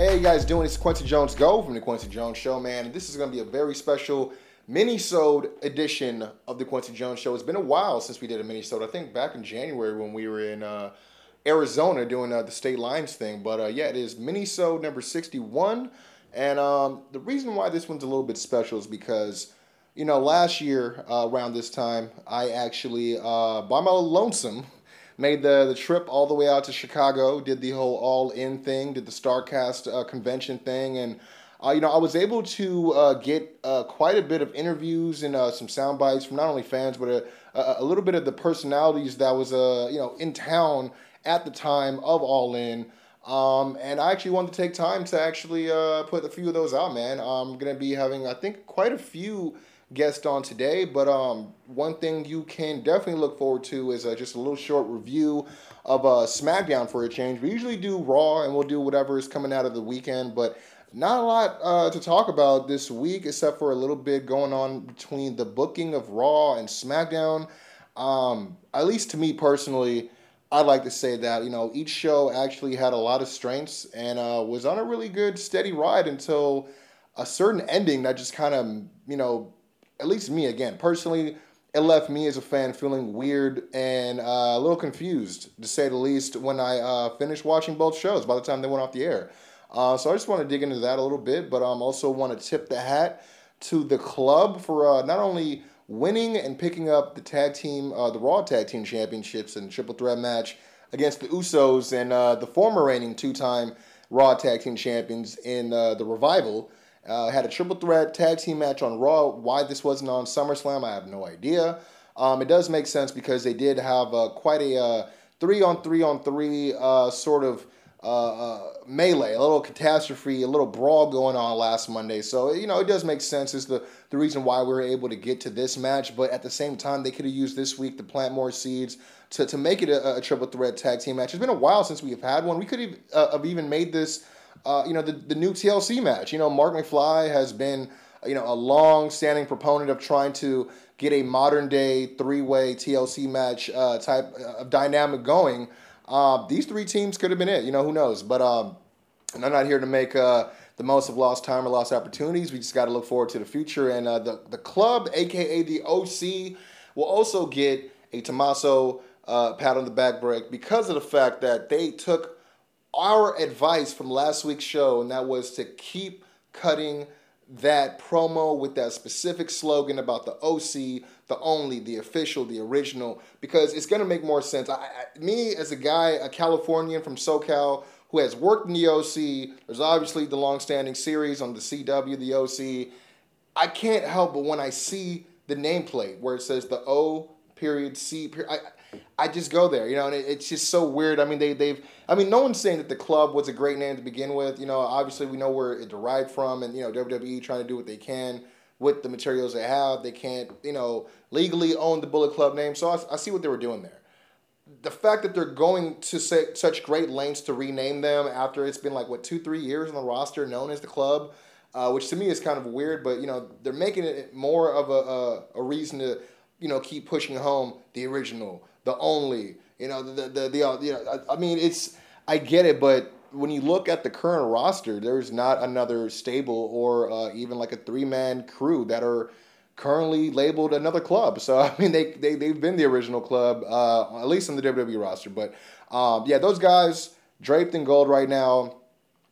Hey, you guys doing? It's Kwency Jones Go from the Kwency Jones Show, man. This is going to be a very special mini-sode edition of the Kwency Jones Show. It's been a while since we did a mini-sode. I think back in January when we were in uh, Arizona doing uh, the state lines thing. But uh, yeah, it is mini-sode number 61. And um, the reason why this one's a little bit special is because, you know, last year uh, around this time, I actually, uh, by my lonesome, made the, the trip all the way out to Chicago, did the whole all in thing, did the StarCast uh, convention thing, and uh, you know I was able to uh, get uh, quite a bit of interviews and uh, some sound bites from not only fans but a, a, little bit of the personalities that was uh, you know in town at the time of All In. Um, and I actually wanted to take time to actually uh, put a few of those out, man. I'm gonna be having, I think, quite a few guest on today. But um, one thing you can definitely look forward to is uh, just a little short review of uh, SmackDown for a change. We usually do Raw and we'll do whatever is coming out of the weekend, but not a lot uh, to talk about this week except for a little bit going on between the booking of Raw and SmackDown. Um, at least to me personally, I'd like to say that you know each show actually had a lot of strengths and uh, was on a really good steady ride until a certain ending that just kind of you know at least me again. Personally it left me as a fan feeling weird and uh, a little confused to say the least when i uh, finished watching both shows by the time they went off the air. Uh, so i just want to dig into that a little bit but i um, also want to tip the hat to the club for uh, not only winning and picking up the tag team uh, the raw tag team championships and triple threat match against the usos and uh, the former reigning two-time raw tag team champions in the revival uh, had a triple threat tag team match on Raw. Why this wasn't on SummerSlam, I have no idea. Um, it does make sense because they did have uh, quite a uh, three on three on three uh, sort of uh, melee, a little catastrophe, a little brawl going on last Monday. So you know it does make sense. Is the the reason why we were able to get to this match. But at the same time, they could have used this week to plant more seeds to, to make it a, a triple threat tag team match. It's been a while since we've had one. We could have, have even made this uh, you know, the, the new TLC match. You know, Mark McFly has been, you know, a long-standing proponent of trying to get a modern-day three-way TLC match uh, type of dynamic going. Uh, these three teams could have been it. You know, who knows? But um, and I'm not here to make uh, the most of lost time or lost opportunities. We just got to look forward to the future. And uh, the the club, aka the OC, will also get a Tommaso uh, pat on the back break because of the fact that they took our advice from last week's show, and that was to keep cutting that promo with that specific slogan about the OC, the only, the official, the original, because it's going to make more sense. I, I, me, as a guy, a Californian from SoCal who has worked in the OC, there's obviously the long-standing series on the CW, the OC. I can't help but when I see the nameplate where it says the O period C period, I, I just go there, you know, and it, it's just so weird. I mean, they they've, I mean, no one's saying that the club was a great name to begin with. You know, obviously we know where it derived from, and you know, WWE trying to do what they can with the materials they have. They can't, you know, legally own the Bullet Club name, so I, I see what they were doing there. The fact that they're going to say such great lengths to rename them after it's been like what two, three years on the roster, known as the club, uh, which to me is kind of weird. But you know, they're making it more of a, a, a reason to, you know, keep pushing home the original the only. You know, the the, the uh, you know, I, I mean, it's I get it, but when you look at the current roster, there's not another stable or uh, even like a three man crew that are currently labeled another club. So I mean, they they they've been the original club, uh, at least in the WWE roster. But um, yeah, those guys draped in gold right now.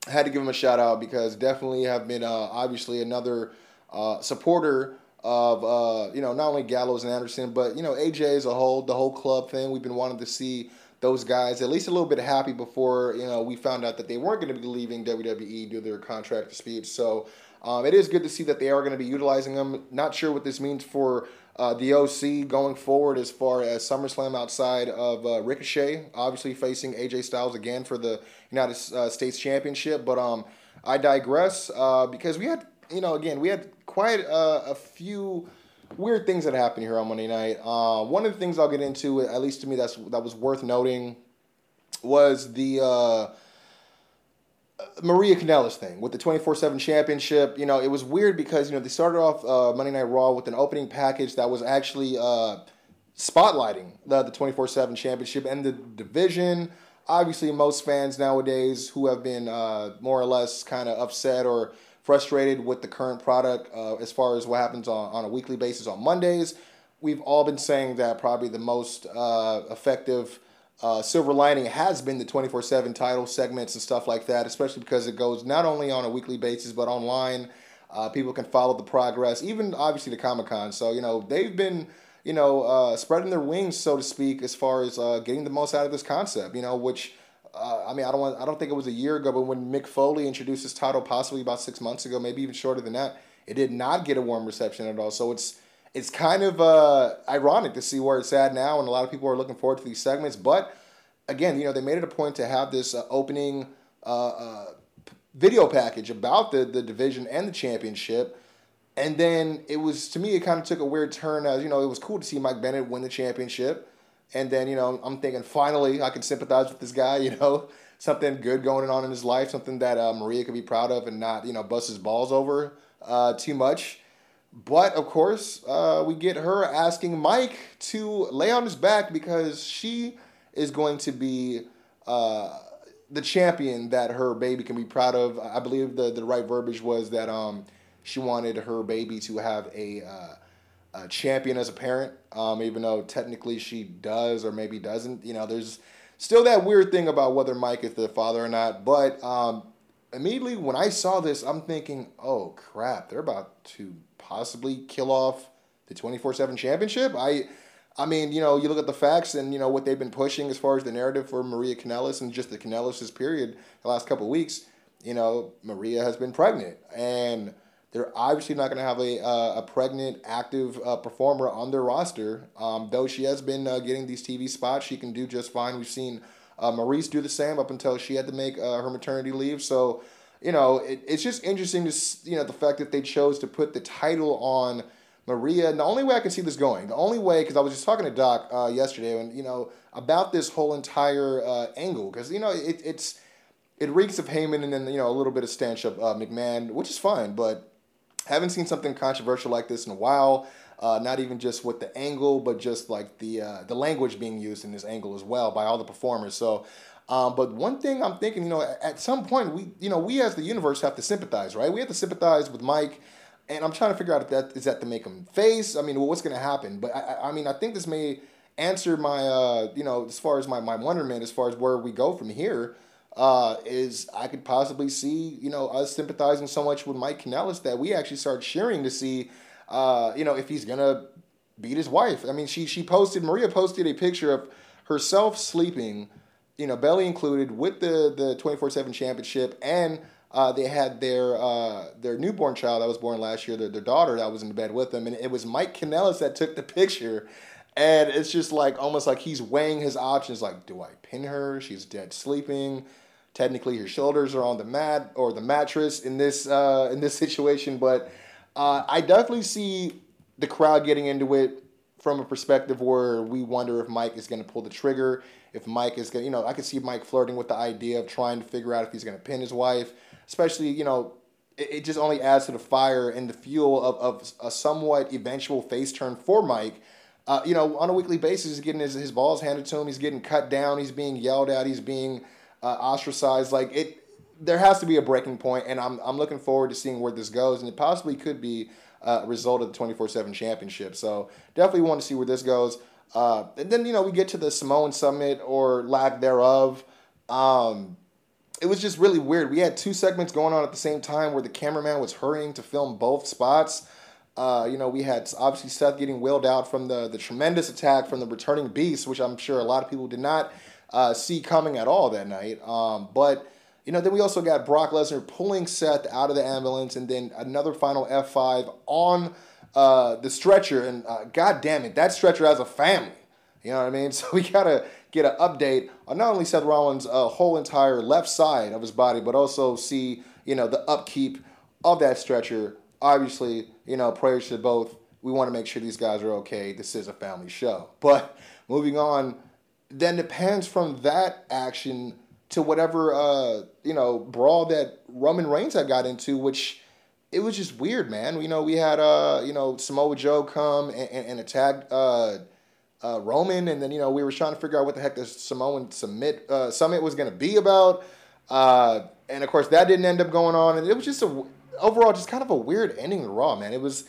Had to give them a shout out because definitely have been uh, obviously another uh, supporter of uh, you know not only Gallows and Anderson, but you know AJ as a whole, the whole club thing. We've been wanting to see those guys at least a little bit happy before you know we found out that they weren't going to be leaving WWE due to their contract disputes. So um, it is good to see that they are going to be utilizing them. Not sure what this means for uh, the OC going forward as far as SummerSlam outside of uh, Ricochet, obviously facing AJ Styles again for the United uh, States Championship. But um, I digress uh, because we had, you know, again, we had quite a, a few weird things that happened here on Monday night. Uh, one of the things I'll get into, at least to me, that's that was worth noting, was the uh, Maria Kanellis thing with the 24/7 championship. You know, it was weird because you know they started off uh, Monday Night Raw with an opening package that was actually uh, spotlighting the the 24/7 championship and the division. Obviously, most fans nowadays who have been uh, more or less kind of upset or frustrated with the current product uh, as far as what happens on, on a weekly basis on Mondays. We've all been saying that probably the most uh, effective uh, silver lining has been the 24 7 title segments and stuff like that, especially because it goes not only on a weekly basis but online. Uh, people can follow the progress, even obviously the Comic Con. So, you know, they've been, you know, uh, spreading their wings, so to speak, as far as uh, getting the most out of this concept, you know, which. Uh, I mean, I don't want. I don't think it was a year ago, but when Mick Foley introduced his title, possibly about six months ago, maybe even shorter than that, it did not get a warm reception at all. So it's it's kind of uh, ironic to see where it's at now, and a lot of people are looking forward to these segments. But again, you know, they made it a point to have this uh, opening uh, uh, video package about the the division and the championship. And then it was to me, it kind of took a weird turn. As you know, it was cool to see Mike Bennett win the championship, and then you know, I'm thinking finally I can sympathize with this guy. You know, something good going on in his life, something that uh, Maria could be proud of, and not you know bust his balls over uh, too much. But of course, uh, we get her asking Mike to lay on his back because she is going to be uh, the champion that her baby can be proud of. I believe the, the right verbiage was that um, she wanted her baby to have a, uh, a champion as a parent, um, even though technically she does or maybe doesn't. You know, there's still that weird thing about whether Mike is the father or not. But um, immediately when I saw this, I'm thinking, oh crap, they're about to possibly kill off the 24 7 championship. I I mean, you know, you look at the facts and you know what they've been pushing as far as the narrative for Maria Kanellis and just the Kanellis' period the last couple weeks. You know, Maria has been pregnant, and they're obviously not going to have a uh, a pregnant active uh, performer on their roster. Um, though she has been uh, getting these TV spots, she can do just fine. We've seen uh, Maryse do the same up until she had to make uh, her maternity leave. So, you know, it, it's just interesting to you know the fact that they chose to put the title on Maria. And the only way I can see this going, the only way, because I was just talking to Doc uh, yesterday, and you know about this whole entire angle, because you know it, it's it reeks of Heyman and then you know a little bit of stench of uh, McMahon, which is fine, but haven't seen something controversial like this in a while. Uh, not even just with the angle, but just like the uh, the language being used in this angle as well by all the performers. So. Um, but one thing I'm thinking, you know, at some point we, you know, we as the universe have to sympathize, right? We have to sympathize with Mike and I'm trying to figure out if that is that to make him face. I mean, well, what's going to happen? But I, I mean, I think this may answer my, uh, you know, as far as my my wonderment, as far as where we go from here. Uh, is I could possibly see, you know, us sympathizing so much with Mike Kanellis that we actually start cheering to see, uh, you know, if he's gonna beat his wife. I mean, she she posted Maria posted a picture of herself sleeping, you know, belly included, with the the twenty four seven championship and uh, they had their uh, their newborn child that was born last year, their, their daughter that was in bed with them, and it was Mike Kanellis that took the picture. And it's just like almost like he's weighing his options. Like, do I pin her? She's dead sleeping. Technically, her shoulders are on the mat or the mattress in this uh, in this situation. But uh, I definitely see the crowd getting into it from a perspective where we wonder if Mike is going to pull the trigger. If Mike is going, to you know, I can see Mike flirting with the idea of trying to figure out if he's going to pin his wife especially you know it, it just only adds to the fire and the fuel of, of a somewhat eventual face turn for Mike. Uh, you know, on a weekly basis, he's getting his, his balls handed to him. He's getting cut down. He's being yelled at. He's being uh, ostracized. Like it, there has to be a breaking point, and I'm I'm looking forward to seeing where this goes. And it possibly could be a result of the 24/7 championship. So definitely want to see where this goes. Uh, and then you know we get to the Samoan Summit or lack thereof. Um, it was just really weird. We had two segments going on at the same time where the cameraman was hurrying to film both spots. Uh, you know, we had obviously Seth getting wheeled out from the the tremendous attack from the returning beast, which I'm sure a lot of people did not uh, see coming at all that night. Um, but you know, then we also got Brock Lesnar pulling Seth out of the ambulance, and then another final F5 on uh, the stretcher, and uh, god damn it, that stretcher has a family. You know what I mean? So we gotta get an update on not only Seth Rollins' uh, whole entire left side of his body, but also see you know the upkeep of that stretcher. Obviously, you know prayers to both. We want to make sure these guys are okay. This is a family show. But moving on, then depends from that action to whatever uh, you know brawl that Roman Reigns had got into, which it was just weird, man. You know, we had uh, you know Samoa Joe come and, and, and attack uh, uh, Roman, and then you know we were trying to figure out what the heck this Samoan submit uh, summit was going to be about, uh, and of course that didn't end up going on, and it was just a overall just kind of a weird ending to Raw, man. It was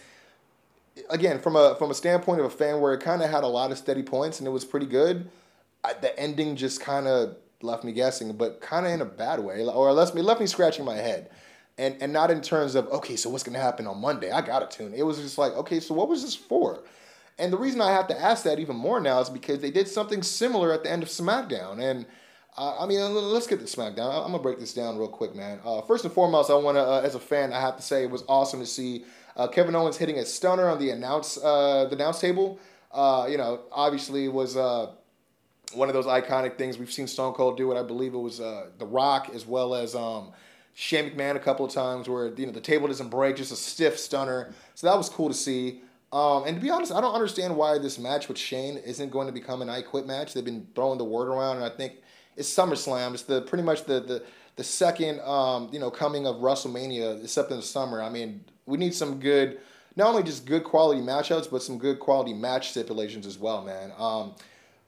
again from a from a standpoint of a fan where it kind of had a lot of steady points and it was pretty good. I, the ending just kind of left me guessing, but kind of in a bad way, or left me left me scratching my head, and and not in terms of okay, so what's gonna happen on Monday? I got to tune. It was just like okay, so what was this for? And the reason I have to ask that even more now is because they did something similar at the end of SmackDown, and. Uh, I mean, let's get to SmackDown. I'm gonna break this down real quick, man. Uh, first and foremost, I want to, uh, as a fan, I have to say it was awesome to see uh, Kevin Owens hitting a stunner on the announce uh, the announce table. Uh, you know, obviously was one of those iconic things we've seen Stone Cold do it. I believe it was The Rock as well as um, Shane McMahon a couple of times where you know the table doesn't break, just a stiff stunner. So that was cool to see. Um, and to be honest, I don't understand why this match with Shane isn't going to become an I Quit match. They've been throwing the word around, and I think it's SummerSlam. It's the pretty much the the the second um, you know coming of WrestleMania, except in the summer. I mean, we need some good, not only just good quality matchups, but some good quality match stipulations as well, man. Um,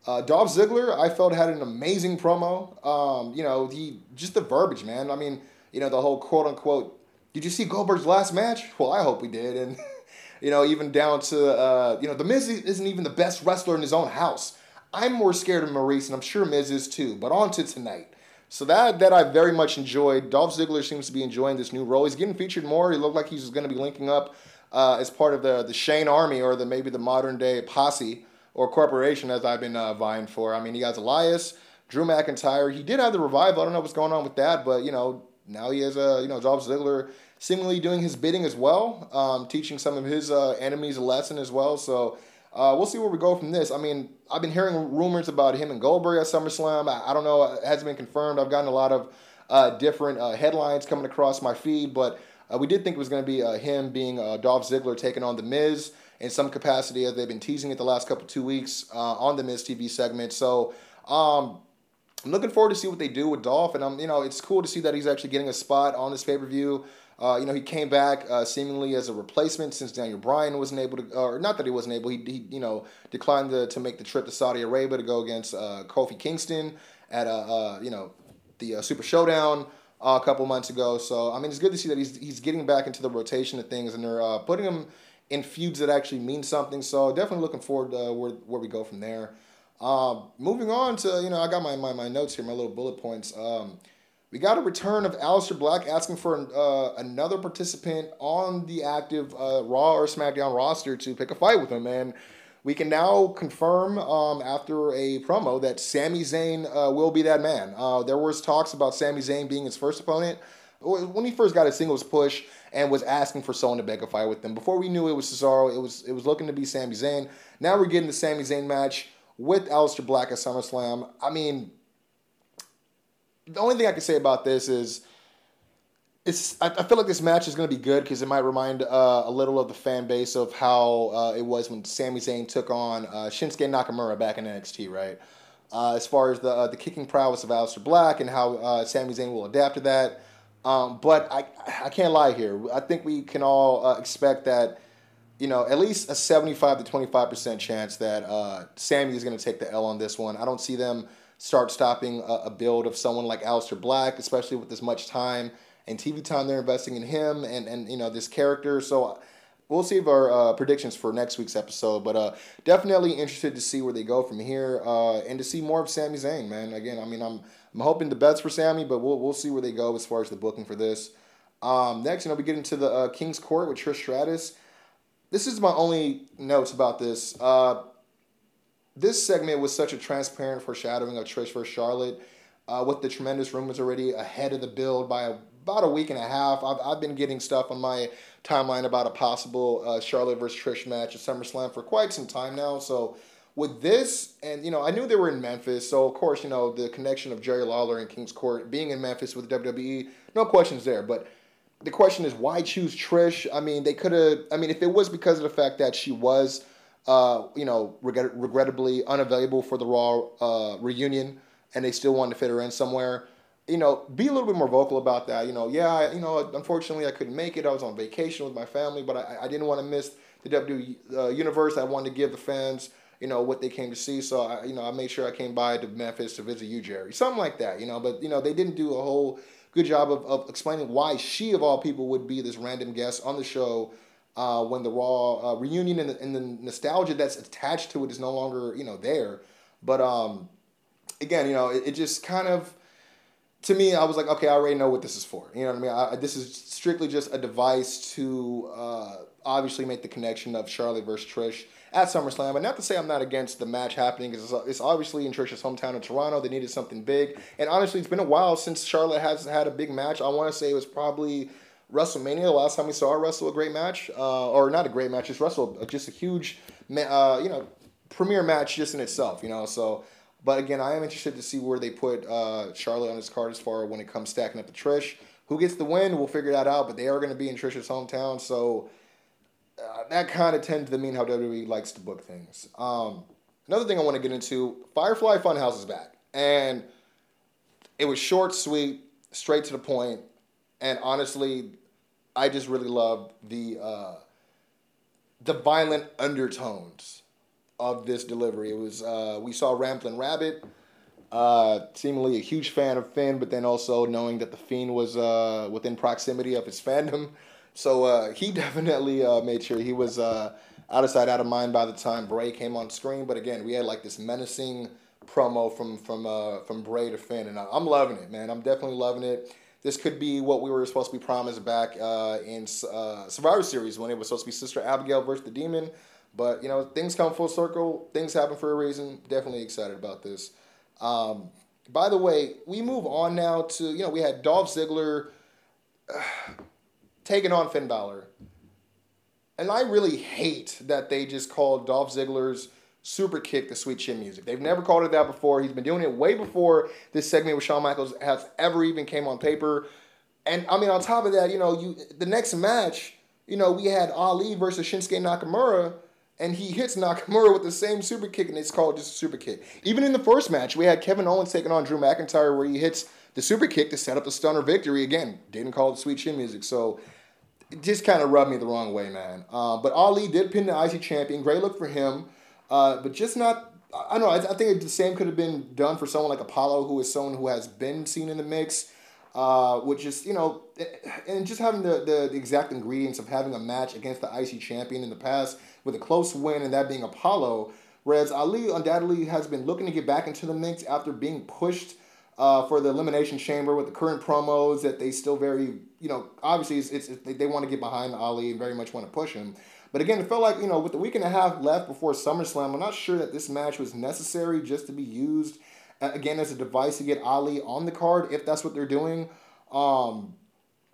uh, Dolph Ziggler, I felt had an amazing promo. Um, you know, he just the verbiage, man. I mean, you know, the whole quote unquote. Did you see Goldberg's last match? Well, I hope we did, and you know, even down to uh, you know, the Miz isn't even the best wrestler in his own house. I'm more scared of Maurice, and I'm sure Miz is too. But on to tonight. So that that I very much enjoyed. Dolph Ziggler seems to be enjoying this new role. He's getting featured more. He looked like he's going to be linking up uh, as part of the the Shane Army or the maybe the modern day posse or corporation as I've been uh, vying for. I mean, he has Elias, Drew McIntyre. He did have the revival. I don't know what's going on with that, but you know now he has a uh, you know Dolph Ziggler seemingly doing his bidding as well, um, teaching some of his uh, enemies a lesson as well. So uh, we'll see where we go from this. I mean, I've been hearing rumors about him and Goldberg at SummerSlam. I, I don't know, it hasn't been confirmed. I've gotten a lot of uh, different uh, headlines coming across my feed, but uh, we did think it was going to be uh, him being uh, Dolph Ziggler taking on The Miz in some capacity, as they've been teasing it the last couple two weeks on the Miz TV segment. So. Um, I'm looking forward to see what they do with Dolph, and I'm, you know, it's cool to see that he's actually getting a spot on this pay per view. Uh, you know, he came back uh, seemingly as a replacement since Daniel Bryan wasn't able to, or not that he wasn't able, he, he you know declined to, to make the trip to Saudi Arabia to go against uh, Kofi Kingston at a uh, you know the uh, Super Showdown uh, a couple months ago. So I mean, it's good to see that he's he's getting back into the rotation of things, and they're putting him in feuds that actually mean something. So definitely looking forward to where where we go from there. moving on to you know, I got my, my, my notes here, my little bullet points. Um, we got a return of Aleister Black asking for uh, another participant on the active uh, Raw or SmackDown roster to pick a fight with him. And we can now confirm um, after a promo that Sami Zayn uh, will be that man. Uh, there was talks about Sami Zayn being his first opponent when he first got his singles push and was asking for someone to beg a fight with them. Before we knew it was Cesaro, it was it was looking to be Sami Zayn. Now we're getting the Sami Zayn match with Aleister Black at SummerSlam. I mean, the only thing I can say about this is it's I, feel like this match is going to be good because it might remind uh, a little of the fan base of how uh, it was when Sami Zayn took on uh, Shinsuke Nakamura back in NXT, right? Uh, as far as the uh, the kicking prowess of Aleister Black and how uh, Sami Zayn will adapt to that. Um, but I I can't lie here. I think we can all expect that you know, at least a 75 to 25% chance that uh, Sami is going to take the L on this one. I don't see them start stopping a, a build of someone like Aleister Black, especially with as much time and TV time they're investing in him and, and you know this character. So we'll see our uh, predictions for next week's episode, but uh, definitely interested to see where they go from here uh, and to see more of Sami Zayn, man. Again, I mean, I'm I'm hoping the best for Sammy, but we'll we'll see where they go as far as the booking for this. Um, next, you know, we get into the uh, King's Court with Trish Stratus. This is my only notes about this. Uh, this segment was such a transparent foreshadowing of Trish versus Charlotte, uh, with the tremendous rumors already ahead of the build by about a week and a half, I've, I've been getting stuff on my timeline about a possible uh, Charlotte versus Trish match at SummerSlam for quite some time now. So with this, and you know, I knew they were in Memphis, so of course, you know, the connection of Jerry Lawler and King's Court being in Memphis with WWE, no questions there. But the question is, why choose Trish? I mean, they could have. I mean, if it was because of the fact that she was, uh, you know, regret- regrettably unavailable for the Raw uh, reunion, and they still wanted to fit her in somewhere. You know, be a little bit more vocal about that. You know, yeah, I, you know, unfortunately, I couldn't make it. I was on vacation with my family, but I, I didn't want to miss the WWE uh, universe. I wanted to give the fans you know what they came to see. So I, you know, I made sure I came by to Memphis to visit you, Jerry, something like that. You know, but you know, they didn't do a whole good job of, of explaining why she of all people would be this random guest on the show uh, when the Raw uh, reunion and the, and the nostalgia that's attached to it is no longer you know there. But um, again, you know, it, it just kind of to me, I was like, okay, I already know what this is for. You know what I mean? I, this is strictly just a device to uh, obviously make the connection of Charlotte versus Trish at SummerSlam. And not to say I'm not against the match happening, because it's obviously in Trish's hometown in Toronto. They needed something big. And honestly, it's been a while since Charlotte has had a big match. I want to say it was probably WrestleMania, the last time we saw her wrestle a great match. Uh, or not a great match, just wrestle just a huge, uh, you know, premier match just in itself, you know. So, but again, I am interested to see where they put uh, Charlotte on this card as far when it comes stacking up the Trish. Who gets the win? We'll figure that out. But they are going to be in Trish's hometown, so uh, that kind of tends to mean how WWE likes to book things. Um, another thing I want to get into Firefly Funhouse is back. And it was short, sweet, straight to the point. And honestly, I just really loved the, uh, the violent undertones of this delivery. It was, uh, we saw Ramblin' Rabbit. Uh, seemingly a huge fan of Finn, but then also knowing that the Fiend was uh, within proximity of his fandom. So uh, he definitely uh, made sure he was uh, out of sight, out of mind by the time Bray came on screen. But again, we had like this menacing promo from from uh, from Bray to Finn, and I'm loving it, man. I'm definitely loving it. This could be what we were supposed to be promised back uh, in uh, Survivor Series when it was supposed to be Sister Abigail versus the Demon. But you know, things come full circle. Things happen for a reason. Definitely excited about this. Um, by the way, we move on now to you know we had Dolph Ziggler taking on Finn Balor. And I really hate that they just called Dolph Ziggler's super kick the sweet chin music. They've never called it that before. He's been doing it way before this segment with Shawn Michaels has ever even came on paper. And I mean, on top of that, you know, you the next match, you know, we had Ali versus Shinsuke Nakamura, and he hits Nakamura with the same super kick, and it's called just a super kick. Even in the first match, we had Kevin Owens taking on Drew McIntyre, where he hits the super kick to set up the stunner victory. Again, didn't call it sweet chin music. So just kind of rubbed me the wrong way, man. Uh, but Ali did pin the IC champion. Great look for him. Uh, but just not, I don't know, I, I think the same could have been done for someone like Apollo, who is someone who has been seen in the mix. Uh, which is, you know, and just having the, the, the exact ingredients of having a match against the IC champion in the past with a close win and that being Apollo. Whereas Ali undoubtedly has been looking to get back into the mix after being pushed uh, for the Elimination Chamber with the current promos that they still very, you know, obviously it's, it's, they, they want to get behind Ali and very much want to push him. But again, it felt like, you know, with the week and a half left before SummerSlam, I'm not sure that this match was necessary just to be used, uh, again, as a device to get Ali on the card, if that's what they're doing. Um,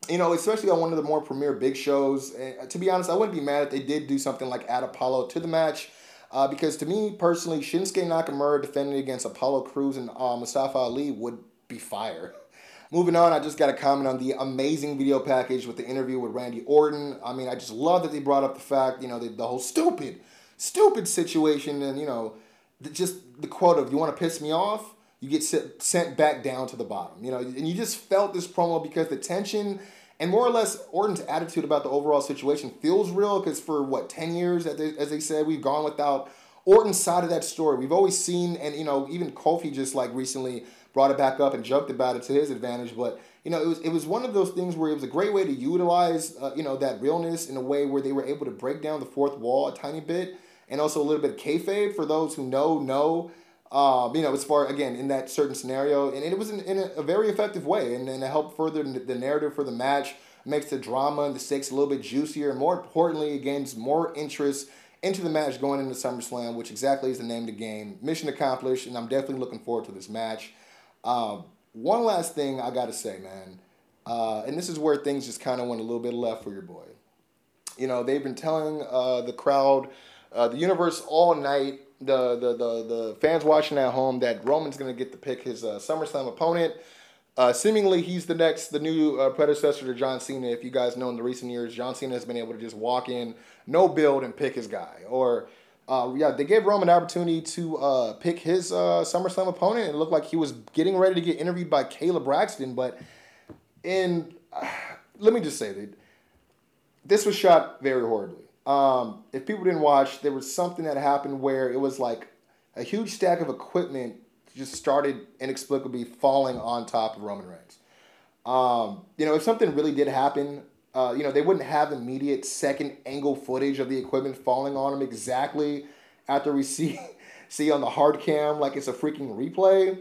you know, especially on one of the more premier big shows. And to be honest, I wouldn't be mad if they did do something like add Apollo to the match. Uh, because to me personally, Shinsuke Nakamura defending against Apollo Crews and uh, Mustafa Ali would be fire. Moving on, I just got a comment on the amazing video package with the interview with Randy Orton. I mean, I just love that they brought up the fact, you know, the, the whole stupid, stupid situation, and you know, the, just the quote of "You want to piss me off." You get sent, sent back down to the bottom, you know, and you just felt this promo because the tension and more or less Orton's attitude about the overall situation feels real because for what ten years, as they, as they said, we've gone without Orton's side of that story. We've always seen, and you know, even Kofi just like recently brought it back up and joked about it to his advantage. But you know, it was it was one of those things where it was a great way to utilize uh, you know that realness in a way where they were able to break down the fourth wall a tiny bit, and also a little bit of kayfabe for those who know know. Um, you know, as far again in that certain scenario, and it was in, in a, a very effective way, and, and it helped further the narrative for the match, makes the drama and the stakes a little bit juicier, and more importantly, it gains more interest into the match going into SummerSlam, which exactly is the name of the game. Mission accomplished, and I'm definitely looking forward to this match. Um, one last thing I gotta say, man. Uh, and this is where things just kind of went a little bit left for your boy. You know, they've been telling uh, the crowd, uh, the universe all night, the, the, the, the fans watching at home, that Roman's going to get to pick his uh, SummerSlam opponent. Uh, seemingly, he's the next, the new uh, predecessor to John Cena. If you guys know in the recent years, John Cena has been able to just walk in, no build, and pick his guy. Or, uh, yeah, they gave Roman an opportunity to uh, pick his uh, SummerSlam opponent. It looked like he was getting ready to get interviewed by Kayla Braxton, but in, let me just say that this was shot very horribly. Um, if people didn't watch, there was something that happened where it was like a huge stack of equipment just started inexplicably falling on top of Roman Reigns. Um, you know, if something really did happen, uh, you know, they wouldn't have immediate second angle footage of the equipment falling on him exactly after we see see on the hard cam like it's a freaking replay.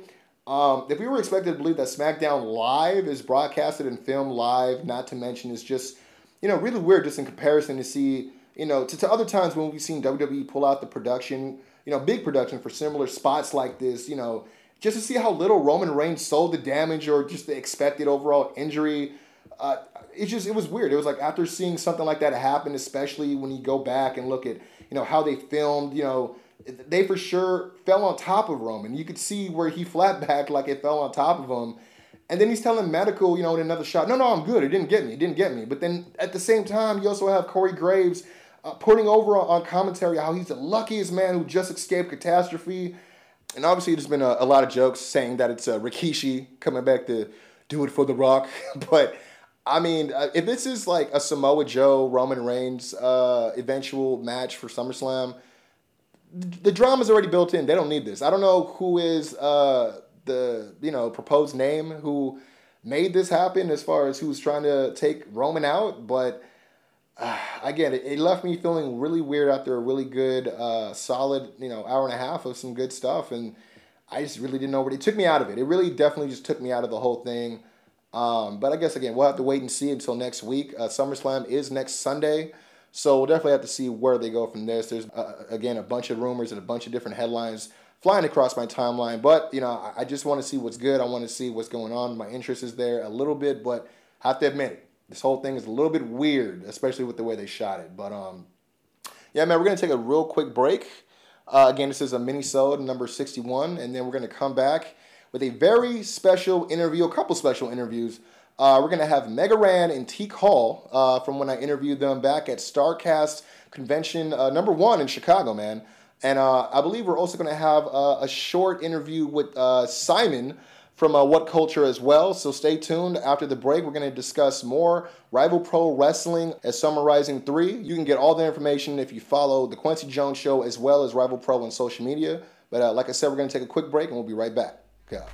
Um, if we were expected to believe that SmackDown Live is broadcasted and filmed live, not to mention is just, you know, really weird just in comparison to see, you know, to, to other times when we've seen WWE pull out the production you know, big production for similar spots like this, you know, just to see how little Roman Reigns sold the damage or just the expected overall injury. Uh, it just it was weird. It was like after seeing something like that happen, especially when you go back and look at you know how they filmed, you know, they for sure fell on top of Roman. You could see where he flat back like it fell on top of him. And then he's telling medical, you know, in another shot, no, no, I'm good. It didn't get me. It didn't get me. But then at the same time, you also have Corey Graves uh, putting over on, on, commentary how he's the luckiest man who just escaped catastrophe. And obviously, there's been a, a lot of jokes saying that it's uh, Rikishi coming back to do it for The Rock. but I mean, uh, if this is like a Samoa Joe Roman Reigns uh, eventual match for SummerSlam, the drama's already built in. They don't need this. I don't know who is uh, the you know proposed name who made this happen as far as who's trying to take Roman out, but uh, again, it, it, left me feeling really weird after a really good, uh, solid, you know, hour and a half of some good stuff, and I just really didn't know what it took me out of it. It really definitely just took me out of the whole thing. Um, but I guess again, we'll have to wait and see until next week. Uh, SummerSlam is next Sunday, so we'll definitely have to see where they go from this. There's uh, again a bunch of rumors and a bunch of different headlines flying across my timeline, but you know, I, I just want to see what's good. I want to see what's going on. My interest is there a little bit, but I have to admit it this whole thing is a little bit weird, especially with the way they shot it. But um, yeah, man, we're gonna take a real quick break. Uh, again, this is a mini sode number 61, and then we're gonna come back with a very special interview, a couple special interviews. Uh, we're gonna have Mega Ran and Teek Hall uh, from when I interviewed them back at Starcast Convention uh, number one in Chicago, man. And uh, I believe we're also gonna have uh, a short interview with Simon from uh, What Culture as well. So stay tuned. After the break, we're going to discuss more Rival Pro Wrestling as Summer Rising 3. You can get all the information if you follow The Kwency Jones Show as well as Rival Pro on social media. But uh, like I said, we're going to take a quick break and we'll be right back. Okay.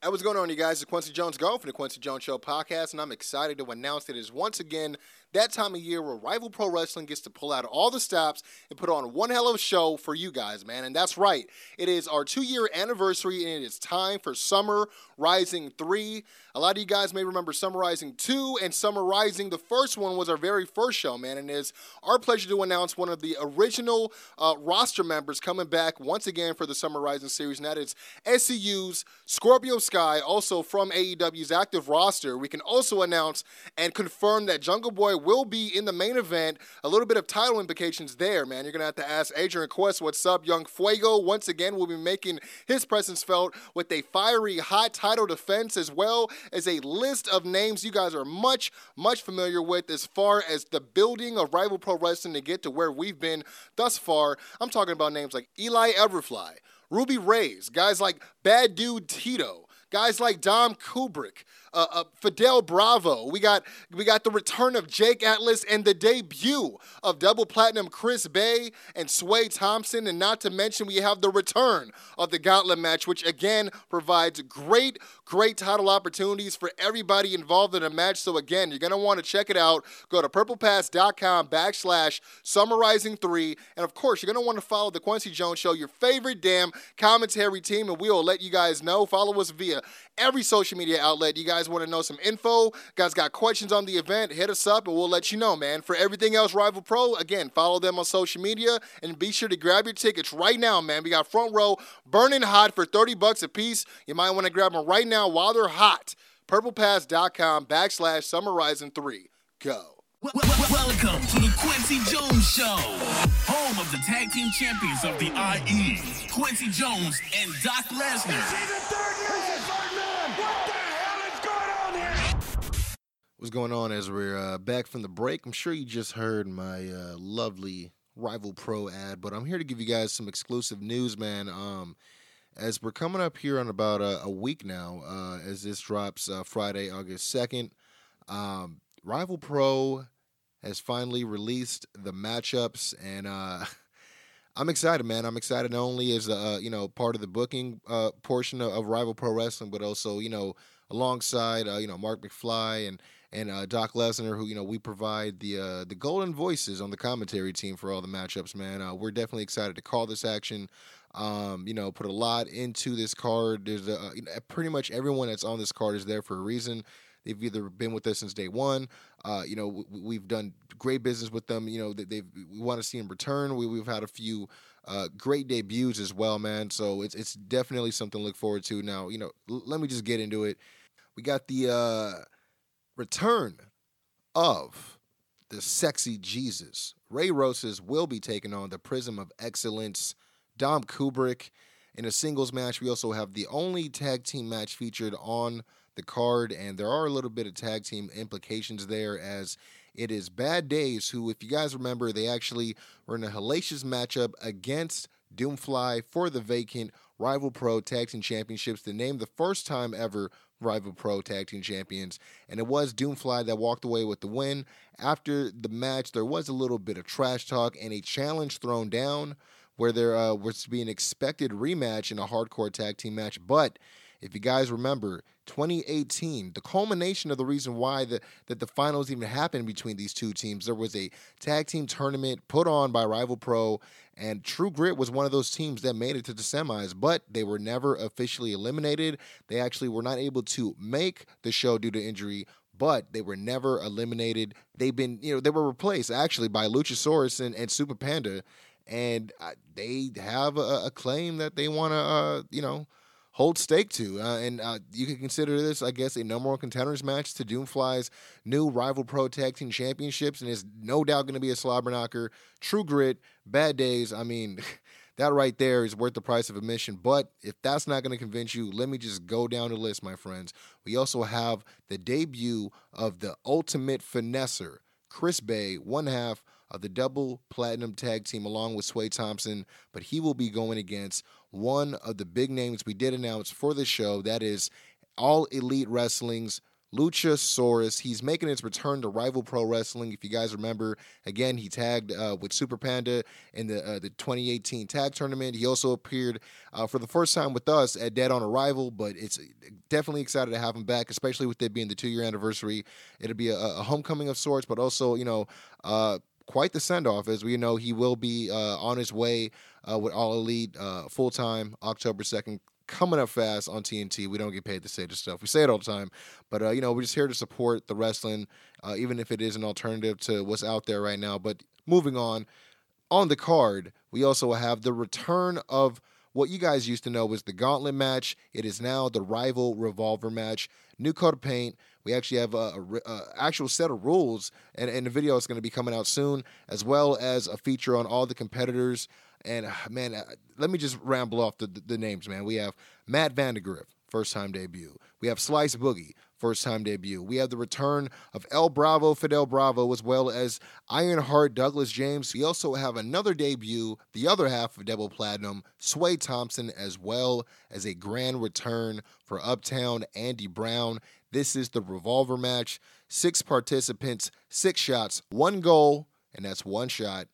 Hey, what's going on, you guys? It's Kwency Jones Go from the Kwency Jones Show podcast, and I'm excited to announce that it is once again that time of year where Rival Pro Wrestling gets to pull out all the stops and put on one hell of a show for you guys, man. And that's right, it is our two year anniversary, and it is time for Summer Rising 3. A lot of you guys may remember Summer Rising 2 and Summer Rising. The first one was our very first show, man, and it's our pleasure to announce one of the original uh, roster members coming back once again for the Summer Rising series, and that is SCU's Scorpio Sky, also from AEW's active roster. We can also announce and confirm that Jungle Boy will be in the main event. A little bit of title implications there, man. You're going to have to ask Adrian Quest what's up. Young Fuego, once again, will be making his presence felt with a fiery, hot title defense, as well as a list of names you guys are much, much familiar with as far as the building of Rival Pro Wrestling to get to where we've been thus far. I'm talking about names like Eli Everfly, Ruby Raze, guys like Bad Dude Tito, guys like Dom Kubrick, uh, uh, Fidel Bravo. We got we got the return of Jake Atlas and the debut of double platinum Chris Bay and Sway Thompson, and not to mention we have the return of the Gauntlet match, which again provides great great title opportunities for everybody involved in a match. So again, you're gonna want to check it out. Go to purplepass.com backslash summarizing three, and of course you're gonna want to follow the Kwency Jones Show, your favorite damn commentary team, and we will let you guys know. Follow us via every social media outlet. You guys guys want to know some info, guys got questions on the event, hit us up and we'll let you know, man. For everything else, Rival Pro, again, follow them on social media and be sure to grab your tickets right now, man. We got front row burning hot for 30 bucks a piece. You might want to grab them right now while they're hot. PurplePass.com backslash Summer Rising 3. Go. Wel- wel- Welcome to the Kwency Jones Show, home of the tag team champions of the IE, Kwency Jones and Doc Lesnar. What's going on as we're uh, back from the break? I'm sure you just heard my uh, lovely Rival Pro ad, but I'm here to give you guys some exclusive news, man. Um, as we're coming up here on about a, a week now, uh, as this drops uh, Friday, August 2nd, um, Rival Pro has finally released the matchups, and uh, I'm excited, man. I'm excited not only as uh, you know part of the booking portion of, of Rival Pro Wrestling, but also you know alongside you know Mark McFly and and uh, Doc Lesnar, who you know we provide the uh, the golden voices on the commentary team for all the matchups. Man, uh, we're definitely excited to call this action. Um, you know, put a lot into this card. There's a, you know, pretty much everyone that's on this card is there for a reason. They've either been with us since day one. Uh, you know, we, we've done great business with them. You know, they, they've we want to see them return. We, we've had a few uh, great debuts as well, man. So it's it's definitely something to look forward to. Now, you know, l- let me just get into it. We got the uh, return of the sexy Jesus. Ray Rosas will be taking on the Prism of Excellence, Dom Kubrick. In a singles match, we also have the only tag team match featured on the card, and there are a little bit of tag team implications there as it is Bad Days, who, if you guys remember, they actually were in a hellacious matchup against Doomfly for the vacant Rival Pro Tag Team Championships to name the first time ever Rival Pro Tag Team Champions. And it was Doomfly that walked away with the win. After the match, there was a little bit of trash talk and a challenge thrown down where there uh, was to be an expected rematch in a hardcore tag team match. But if you guys remember, 2018, the culmination of the reason why the, that the finals even happened between these two teams, there was a tag team tournament put on by Rival Pro, and True Grit was one of those teams that made it to the semis, but they were never officially eliminated. They actually were not able to make the show due to injury. But they were never eliminated. They've been, you know, they were replaced actually by Luchasaurus and, and Super Panda, and uh, they have a, a claim that they want to, uh, you know, hold stake to. Uh, and uh, you can consider this, I guess, a number one contenders match to Doomfly's new Rival Pro Tag Team Championships, and it's no doubt going to be a slobber knocker. True Grit, Bad Days. I mean, that right there is worth the price of admission. But if that's not going to convince you, let me just go down the list, my friends. We also have the debut of the ultimate finesser, Chris Bay, one half of the double platinum tag team along with Sway Thompson, but he will be going against one of the big names we did announce for the show. That is All Elite Wrestling's Luchasaurus. He's making his return to Rival Pro Wrestling. If you guys remember, again, he tagged uh, with Super Panda in the uh, the 2018 tag tournament. He also appeared uh, for the first time with us at Dead on Arrival, but it's definitely excited to have him back, especially with it being the two year anniversary. It'll be a, a homecoming of sorts, but also, you know, uh, quite the send off, as we know he will be uh, on his way uh, with All Elite uh, full time October 2nd. Coming up fast on TNT. We don't get paid to say this stuff. We say it all the time, but uh, you know we're just here to support the wrestling, uh, even if it is an alternative to what's out there right now. But moving on, on the card, we also have the return of what you guys used to know was the gauntlet match. It is now the rival revolver match. New coat of paint. We actually have a, a, a actual set of rules, and, and the video is going to be coming out soon, as well as a feature on all the competitors. And uh, man, uh, let me just ramble off the, the, names, man. We have Matt Vandagriff, first time debut. We have Slice Boogie, first time debut. We have the return of El Bravo, Fidel Bravo, as well as Ironheart Douglas James. We also have another debut, the other half of Double Platinum, Sway Thompson, as well as a grand return for Uptown Andy Brown. This is the revolver match. Six participants, six shots, one goal, and that's one shot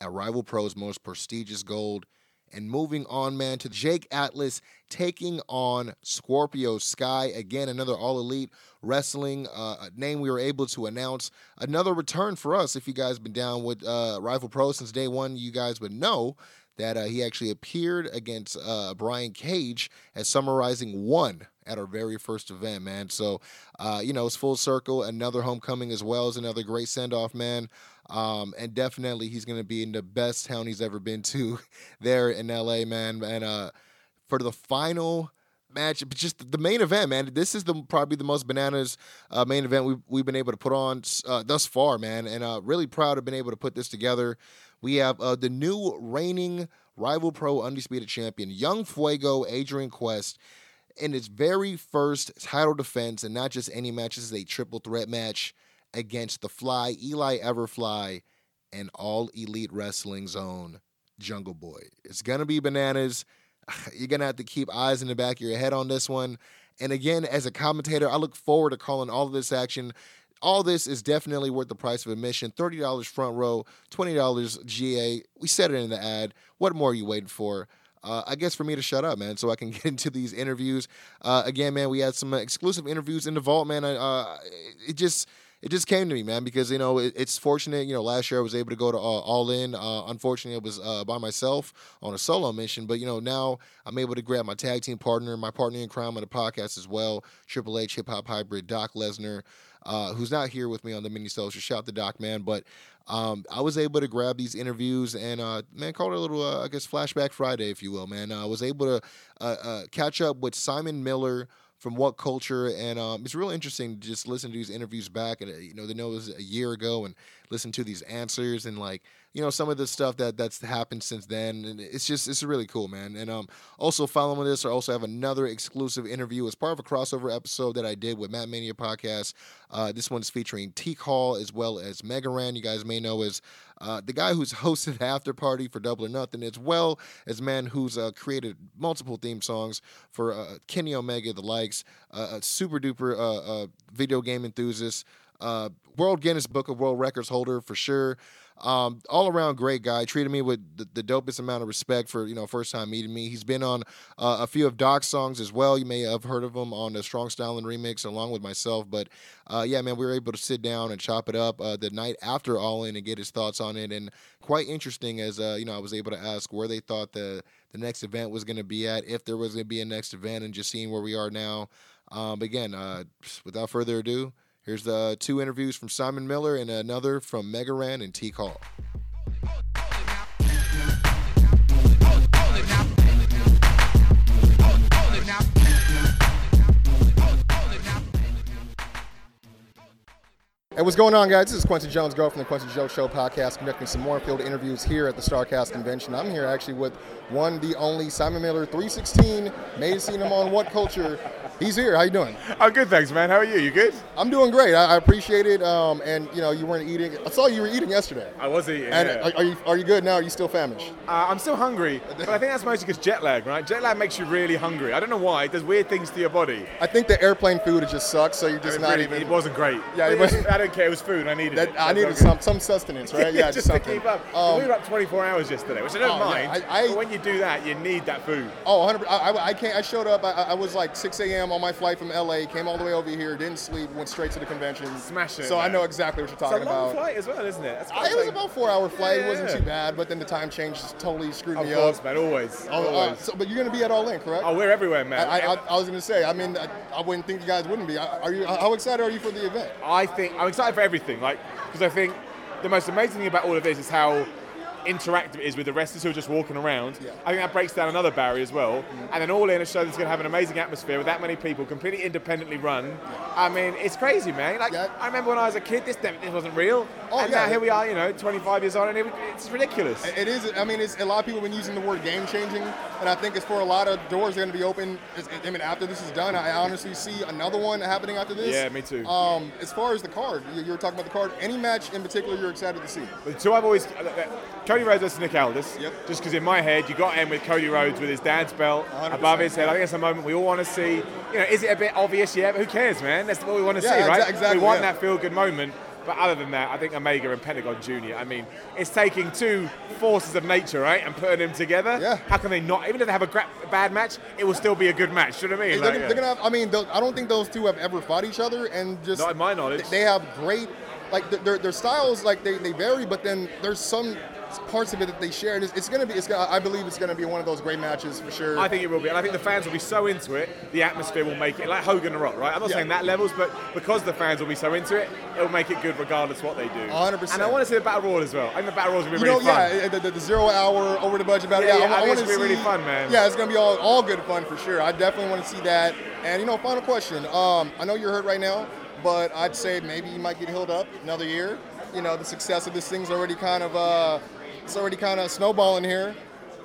at Rival Pro's most prestigious gold. And moving on, man, to Jake Atlas taking on Scorpio Sky. Again, another all elite wrestling uh, name we were able to announce. Another return for us. If you guys been down with uh, Rival Pro since day one, you guys would know that uh, he actually appeared against uh, Brian Cage as Summer Rising one at our very first event, man. So, uh, you know, it's full circle. Another homecoming as well as another great send off, man. Um, and definitely he's going to be in the best town he's ever been to there in LA, man. And uh, for the final match, just the main event, man. This is the probably the most bananas uh, main event we've, we've been able to put on uh, thus far, man. And uh, really proud of being able to put this together. We have uh, the new reigning Rival Pro Undisputed Champion, Young Fuego, Adrian Quest, in his very first title defense, and not just any match, this is a triple threat match against the Fly, Eli Everfly, and All Elite Wrestling's own Jungle Boy. It's gonna be bananas. You're gonna have to keep eyes in the back of your head on this one. And again, as a commentator, I look forward to calling all of this action. All this is definitely worth the price of admission. $30 front row, $20 GA. We said it in the ad. What more are you waiting for? Uh, I guess for me to shut up, man, so I can get into these interviews. Uh, again, man, we had some exclusive interviews in the vault, man. Uh, it just it just came to me, man, because you know it, it's fortunate. You know, last year I was able to go to uh, All In. Uh, unfortunately, it was uh, by myself on a solo mission, but you know now I'm able to grab my tag team partner, my partner in crime on the podcast as well, Triple H Hip Hop Hybrid, Doc Lesnar. Uh, who's not here with me on the minisode. Shout to Doc, man. But um, I was able to grab these interviews and, uh, man, call it a little, uh, I guess, flashback Friday, if you will, man. I was able to uh, uh, catch up with Simon Miller from What Culture, and um, it's really interesting to just listen to these interviews back. And you know, they know it was a year ago, and listen to these answers and like you know some of the stuff that that's happened since then. And it's just it's really cool, man. And um, also following this, I also have another exclusive interview as part of a crossover episode that I did with Matmania podcast. Uh, this one's featuring Teek Hall as well as Mega Ran. You guys may know as uh, the guy who's hosted After Party for Double or Nothing, as well as man who's uh, created multiple theme songs for uh, Kenny Omega, the likes, uh, a super duper uh, uh, video game enthusiast, World Guinness Book of World Records holder for sure. Um, all around great guy. Treated me with the, the, dopest amount of respect for you know first time meeting me. He's been on uh, a few of Doc's songs as well. You may have heard of him on the Strong Style and remix along with myself. But uh, yeah, man, we were able to sit down and chop it up uh, the night after All In and get his thoughts on it. And quite interesting as uh, you know I was able to ask where they thought the the next event was going to be at, if there was going to be a next event, and just seeing where we are now. Um, again, uh, without further ado. Here's the two interviews from Simon Miller and another from Mega Ran and Teek Hall. Hey, what's going on, guys? This is Kwency Jones, girl from the Kwency Jones Show podcast, conducting some more field interviews here at the Starcast Convention. I'm here actually with one, the only Simon Miller, 316. May have seen him on What Culture. He's here. How you doing? I'm good, thanks, man. How are you? You good? I'm doing great. I, I appreciate it. Um, and you know, you weren't eating. I saw you were eating yesterday. I was eating. And yeah. are, are you are you good now? Are you still famished? Uh, I'm still hungry, but I think that's mostly because jet lag, right? Jet lag makes you really hungry. I don't know why. It does weird things to your body. I think the airplane food just sucks, so you're just it not really, even. It wasn't great. Yeah, it was- I don't care. It was food. I needed That, it. I needed some some sustenance, right? Yeah, just, to keep up. Um, we were up 24 hours yesterday, which I don't Oh, yeah. mind. I- I- but when you do that, you need that food. Oh, 100. I, I, I can't. I showed up. I, I was like 6 a.m. on my flight from LA. Came all the way over here. Didn't sleep. Went straight to the convention. Smash it, So I know exactly what you're It's a talking long about. flight as well, isn't it? That's I, it was like- about a four-hour flight. Yeah, it wasn't too bad, but then the time change just totally screwed Of me course, up. man. Always. Oh, uh, always. so, but you're gonna be at All In, correct? oh, we're everywhere, man. I, I, I was gonna say. I mean, I, I wouldn't think you guys wouldn't be. Are you? How excited are you for the event? I think I'm excited for everything, like because I think the most amazing thing about all of this is how interactive it is with the wrestlers who are just walking around. Yeah. I think that breaks down another barrier as well. Mm. And then all in a show that's going to have an amazing atmosphere with that many people, completely independently run. I mean, it's crazy, man. Like Yeah. I remember when I was a kid, this this wasn't real. Oh, and yeah. now here we are, you know, 25 years on, and it, it's ridiculous. It is. I mean, it's a lot of people have been using the word game changing, and I think it's for a lot of doors that are going to be open. I mean, after this is done, I honestly see another one happening after this. Yeah, me too. Um, as far as the card, you, you were talking about the card. Any match in particular you're excited to see? The two I've always uh, uh, Cody Rhodes versus Nick Aldis. Yep. Just because in my head you got him with Cody Rhodes with his dad's belt 100%. above his head. I think it's a moment we all want to see. You know, is it a bit obvious? Yeah, but who cares, man? That's what we want to Yeah, see, right? exactly, We want yeah. that feel good moment. But other than that, I think Omega and Pentagon Junior. I mean, it's taking two forces of nature, right, and putting them together. Yeah. How can they not? Even if they have a gra- bad match, it will still be a good match. Do you know what I mean? They're, they're gonna have. I mean, I don't think those two have ever fought each other, and just Not in my knowledge. They have great, like their, their styles, like they, they vary, but then there's some parts of it that they share, and it's, it's gonna be. It's gonna, I believe it's gonna be one of those great matches for sure. I think it will be, and I think the fans will be so into it, the atmosphere will make it like Hogan and Rock, right? I'm not Yeah. saying that levels, but because the fans will be so into it, it'll make it good regardless what they do. 100%. And I want to see the battle royal as well. I think the battle royals will be you really know, fun. yeah, the, the, the zero hour over the budget battle. Yeah, Yeah, yeah, I I, want to be see. really fun, man. Yeah, it's gonna be all, all good fun for sure. I definitely want to see that. And you know, final question. Um, I know you're hurt right now, but I'd say maybe you might get healed up another year. You know, the success of this thing's already kind of uh, it's already kind of snowballing here.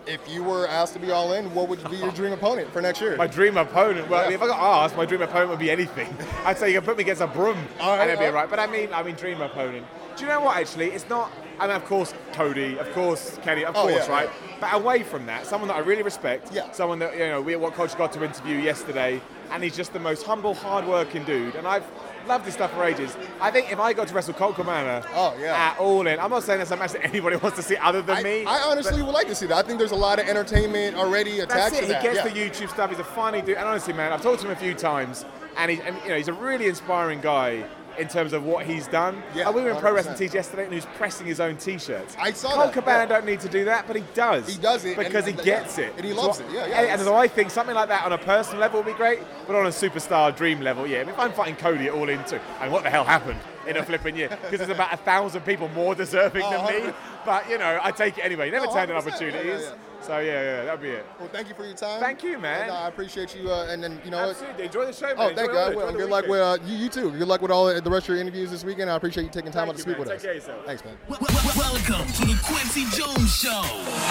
If you were asked to be all in, what would be your dream opponent for next year? My dream opponent. Well, Yeah. if I got asked, my dream opponent would be anything. I'd say you can put me against a broom, All right, and it'd be all right. right. But I mean, I mean, dream opponent. Do you know what? Actually, it's not. I mean, of course, Cody, of course, Kenny, of Oh, course, yeah, right? yeah. But away from that, someone that I really respect, Yeah. someone that you know, we at What Culture got to interview yesterday, and he's just the most humble, hard-working dude, and I've loved his stuff for ages. I think if I got to wrestle Colt Cabana, Oh, yeah. at all in, I'm not saying that's a match that anybody wants to see other than I, me. I honestly would like to see that. I think there's a lot of entertainment already That's attached it. to He gets yeah. the YouTube stuff. He's a funny dude. And honestly, man, I've talked to him a few times, and he's and, you know he's a really inspiring guy in terms of what he's done. Yeah, and we were in Pro 100%. Wrestling Tees yesterday, and he was pressing his own T-shirts. I saw Colt that, Cabana yeah. don't need to do that, but he does. He does it, and- because he and- gets yeah. it, And he loves I- it, yeah, yeah, And, so I think something like that on a personal level would be great, but on a superstar dream level, yeah. I mean, if I'm fighting Cody at all in too, I mean, what the hell happened in a flipping year? Because there's about a thousand people more deserving than me. Uh-huh. But you know, I take it anyway. Never No, turn down 100%, yeah, yeah, opportunities. Yeah. So yeah, yeah, that'll be it. Well, thank you for your time. Thank you, man. And, uh, I appreciate you. Uh, and then you know. Absolutely. Enjoy the show, man. Oh, Enjoy thank the you. I week. will. Enjoy the Good luck with uh, you, you too. Good luck with all the rest of your interviews this weekend. I appreciate you taking time Thank out to speak man. with Take us. care of yourself. Thanks, man. Wel- wel- Welcome to the Kwency Jones Show,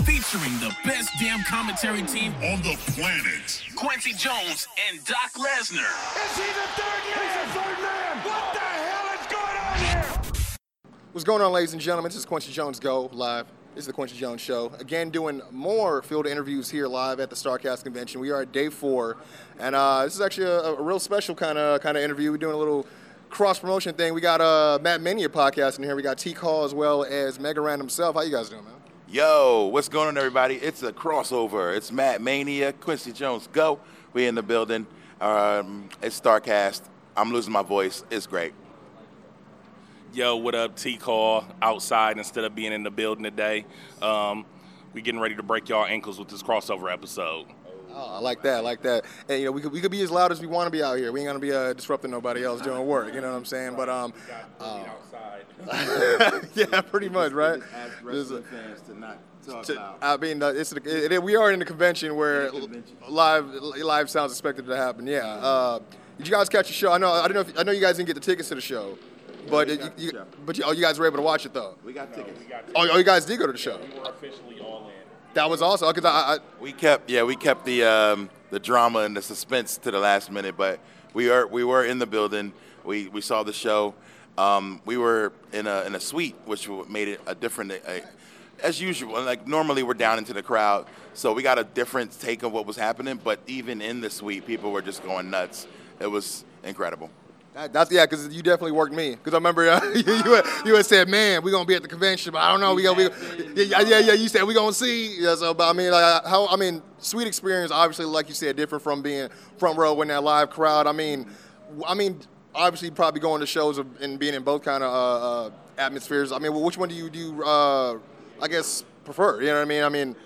featuring the best damn commentary team on the planet. Kwency Jones and Doc Lesnar. Is he the third man? He's the third man. What the hell is going on here? What's going on, ladies and gentlemen? This is Kwency Jones Go live. This is the Kwency Jones Show. Again, doing more field interviews here live at the Starcast Convention. We are at day four, and uh, this is actually a, a real special kind of kind of interview. We're doing a little cross promotion thing. We got uh, Matmania podcast in here. We got Teek Hall as well as Mega Ran himself. How you guys doing, man? Yo, what's going on, everybody? It's a crossover. It's Matt Mania, Kwency Jones. Go. We in the building. Um, it's Starcast. I'm losing my voice. It's great. Yo, what up, Teek Hall? Outside instead of being in the building today. Um, we getting ready to break y'all ankles with this crossover episode. Oh, I like that. I like that. And you know, we could, we could be as loud as we want to be out here. We ain't gonna be uh, disrupting nobody else doing work. You know what I'm saying? But um, uh, yeah, pretty much, right? There's a- to not talk to- I mean, uh, it's it, it, we are in a convention where live live sounds expected to happen. Yeah. Uh, did you guys catch the show? I know. I don't know. If, I know you guys didn't get the tickets to the show, but we it- got you, but you, oh, you guys were able to watch it though. We got tickets. Oh, oh, you guys did go to the show. We were officially all in. That was awesome. Because I, I, We kept, yeah, we kept the um, the drama and the suspense to the last minute, but we are we were in the building. We we saw the show. Um, we were in a in a suite, which made it a different. uh as usual, like normally we're down into the crowd, so we got a different take of what was happening. But even in the suite, people were just going nuts. It was incredible. That, that's yeah, because you definitely worked me. Because I remember uh, you, you, had, you had said, "Man, we're gonna be at the convention, but I don't know. We gonna, we, yeah, yeah, yeah." You said we gonna see. Yeah, so, but I mean, like, how? I mean, sweet experience. Obviously, like you said, different from being front row in that live crowd. I mean, I mean, obviously, probably going to shows and being in both kind of uh, uh, atmospheres. I mean, which one do you do? You, uh, I guess prefer. You know what I mean? I mean,